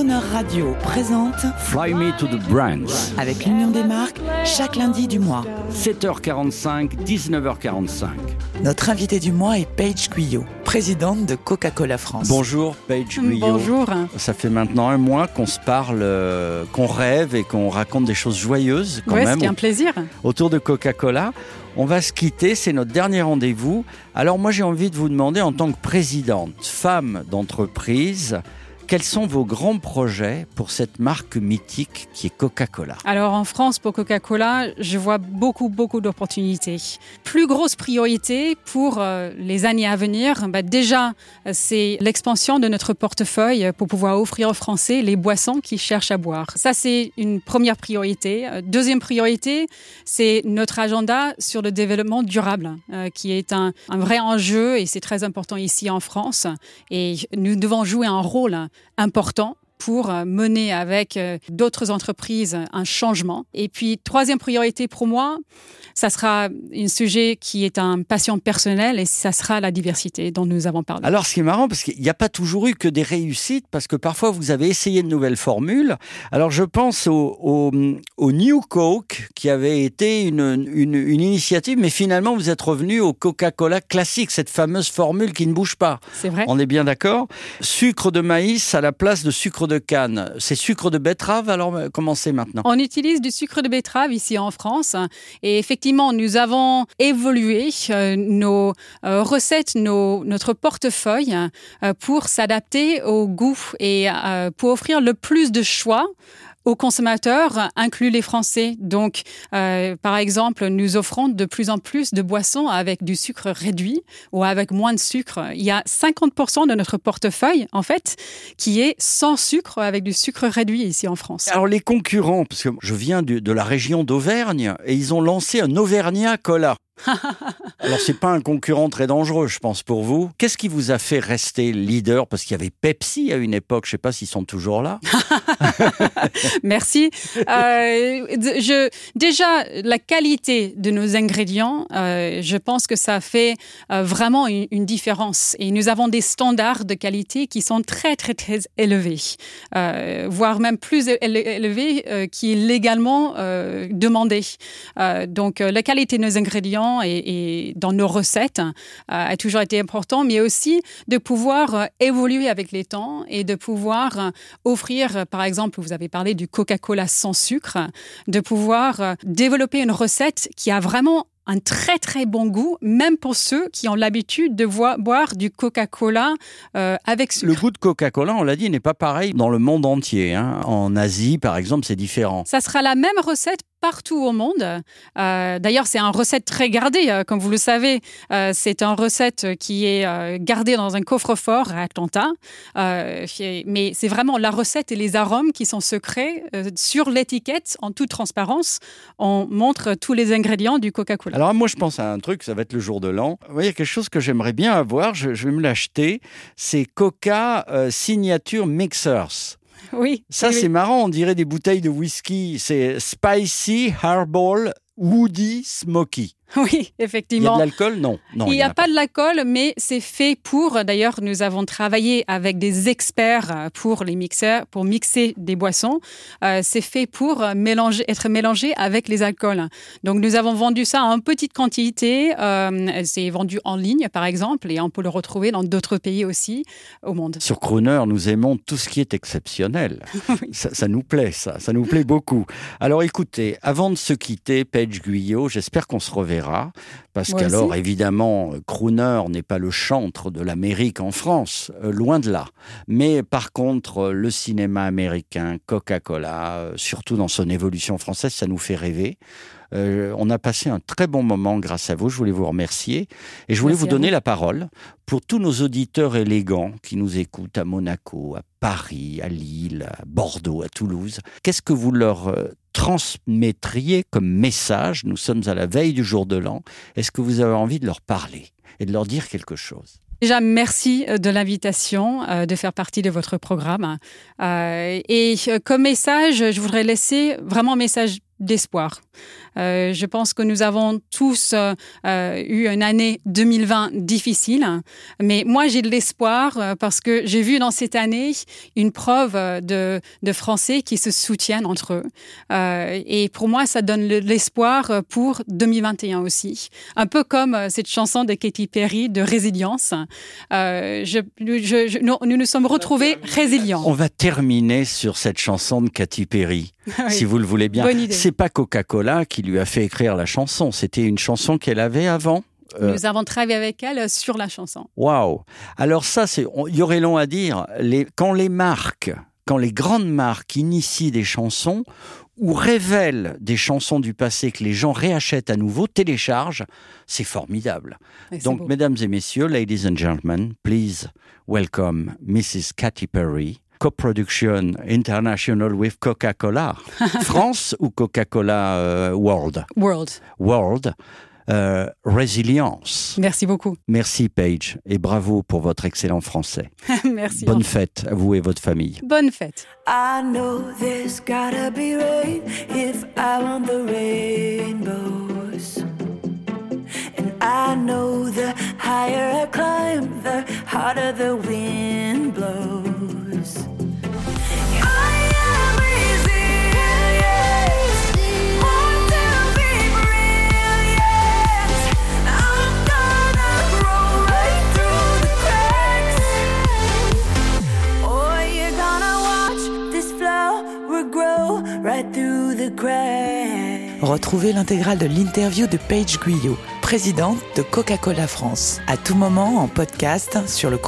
Crooner Radio présente Fly Me to the Branch. avec l'Union des marques chaque lundi du mois. 7h45, 19h45. Notre invité du mois est Paige Guyot, présidente de Coca-Cola France. Bonjour Paige Guyot. Bonjour. Ça fait maintenant un mois qu'on se parle, euh, qu'on rêve et qu'on raconte des choses joyeuses quand Ouais, même c'est un plaisir. autour de Coca-Cola. On va se quitter, c'est notre dernier rendez-vous. Alors moi j'ai envie de vous demander en tant que présidente, femme d'entreprise, quels sont vos grands projets pour cette marque mythique qui est Coca-Cola Alors en France, pour Coca-Cola, je vois beaucoup, beaucoup d'opportunités. Plus grosse priorité pour euh, les années à venir, bah, déjà, euh, c'est l'expansion de notre portefeuille pour pouvoir offrir aux Français les boissons qu'ils cherchent à boire. Ça, c'est une première priorité. Euh, Deuxième priorité, c'est notre agenda sur le développement durable, qui est un vrai enjeu et c'est très important ici en France. Et nous devons jouer un rôle important pour euh, mener avec euh, d'autres entreprises un changement. Et puis, troisième priorité pour moi, ça sera un sujet qui est un passion personnelle et ça sera la diversité dont nous avons parlé. Alors, ce qui est marrant, parce qu'il n'y a pas toujours eu que des réussites, parce que parfois vous avez essayé de nouvelles formules. Alors, je pense au, au, au New Coke, qui avait été une, une, une, initiative, mais finalement, vous êtes revenu au Coca-Cola classique, cette fameuse formule qui ne bouge pas. C'est vrai. On est bien d'accord Sucre de maïs à la place de sucre de canne. C'est sucre de betterave, alors comment c'est maintenant? On utilise du sucre de betterave ici en France et effectivement, nous avons évolué euh, nos euh, recettes, notre portefeuille euh, pour s'adapter au goût et euh, pour offrir le plus de choix aux consommateurs, inclus les Français. Donc, euh, par exemple, nous offrons de plus en plus de boissons avec du sucre réduit ou avec moins de sucre. Il y a 50% de notre portefeuille, en fait, qui est sans sucre avec du sucre réduit ici en France. Alors, les concurrents, parce que je viens de, de la région d'Auvergne et ils ont lancé un Auvergnat Cola. Alors, c'est pas un concurrent très dangereux, je pense, pour vous. Qu'est-ce qui vous a fait rester leader? Parce qu'il y avait Pepsi à une époque, je sais pas s'ils sont toujours là. Merci. Euh, déjà, la qualité de nos ingrédients, euh, je pense que ça fait euh, vraiment une, différence. Et nous avons des standards de qualité qui sont très, très, très élevés, voire même plus élevés qui est légalement demandé. donc, la qualité de nos ingrédients et dans nos recettes euh, a toujours été important, mais aussi de pouvoir euh, évoluer avec les temps et de pouvoir euh, offrir, par exemple, vous avez parlé du Coca-Cola sans sucre, de pouvoir développer une recette qui a vraiment un très très bon goût, même pour ceux qui ont l'habitude de boire du Coca-Cola euh, avec sucre. Le goût de Coca-Cola, on l'a dit, n'est pas pareil dans le monde entier. Hein. En Asie, par exemple, c'est différent. Ça sera la même recette partout au monde. Euh, D'ailleurs, c'est une recette très gardée, euh, comme vous le savez. Euh, c'est une recette qui est gardée dans un coffre-fort à Atlanta. Mais c'est vraiment la recette et les arômes qui sont secrets. Sur l'étiquette, en toute transparence, on montre tous les ingrédients du Coca-Cola. Alors moi, je pense à un truc, ça va être le jour de l'an. Vous voyez, quelque chose que j'aimerais bien avoir, je, je vais me l'acheter. C'est Coca euh, Signature Mixers. Oui. Ça, oui, c'est oui. marrant. On dirait des bouteilles de whisky. C'est Spicy Hardball Woody Smoky. Oui, effectivement. Il y a de l'alcool? Non. non il n'y a, a, pas de l'alcool, mais c'est fait pour. D'ailleurs, nous avons travaillé avec des experts pour les mixeurs, pour mixer des boissons. Euh, c'est fait pour mélanger, être mélangé avec les alcools. Donc, nous avons vendu ça en petite quantité. Euh, c'est vendu en ligne, par exemple, et on peut le retrouver dans d'autres pays aussi au monde. Sur Crooner, nous aimons tout ce qui est exceptionnel. oui. ça, ça, nous plaît, ça. Ça nous plaît beaucoup. Alors, écoutez, avant de se quitter, Paige Guyot, j'espère qu'on se reverra parce qu'alors, évidemment, Crooner n'est pas le chantre de l'Amérique en France, euh, loin de là. Mais par contre, le cinéma américain, Coca-Cola, euh, surtout dans son évolution française, ça nous fait rêver. Euh, on a passé un très bon moment grâce à vous. Je voulais vous remercier et je voulais Merci vous donner vous. la parole pour tous nos auditeurs élégants qui nous écoutent à Monaco, à Paris, à Lille, à Bordeaux, à Toulouse. Qu'est-ce que vous leur transmettriez comme message Nous sommes à la veille du jour de l'an. Est-ce que vous avez envie de leur parler et de leur dire quelque chose? Déjà, merci de l'invitation euh, de faire partie de votre programme. Euh, et comme message, je voudrais laisser vraiment un message d'espoir. Euh, je pense que nous avons tous euh, euh, eu une année 2020 difficile, mais moi j'ai de l'espoir parce que j'ai vu dans cette année une preuve de, de Français qui se soutiennent entre eux. Euh, et pour moi, ça donne de l'espoir pour 2021 aussi. Un peu comme cette chanson de Katy Perry de Résilience. Je, je, je, nous, nous nous sommes retrouvés résilients. On va terminer sur cette chanson de Katy Perry, Oui. si vous le voulez bien. Bonne idée. C'est pas Coca-Cola qui lui a fait écrire la chanson, c'était une chanson qu'elle avait avant. Euh, Nous avons travaillé avec elle sur la chanson. Waouh Alors ça, c'est, il y aurait long à dire. Les, quand les marques, quand les grandes marques initient des chansons ou révèlent des chansons du passé que les gens réachètent à nouveau, téléchargent, c'est formidable. Et Donc, mesdames et messieurs, ladies and gentlemen, please welcome Mrs. Katy Perry. Co-production international with Coca-Cola. France ou Coca-Cola euh, World? World. World. Euh, résilience. Merci beaucoup. Merci Paige et bravo pour votre excellent français. Merci. Bonne fête à vous et votre famille. Bonne fête. I know there's gotta be rain if I want the rainbows. And I know the higher I climb, the harder the wind Retrouvez l'intégrale de l'interview de Paige Guyot, présidente de Coca-Cola France, à tout moment en podcast sur le.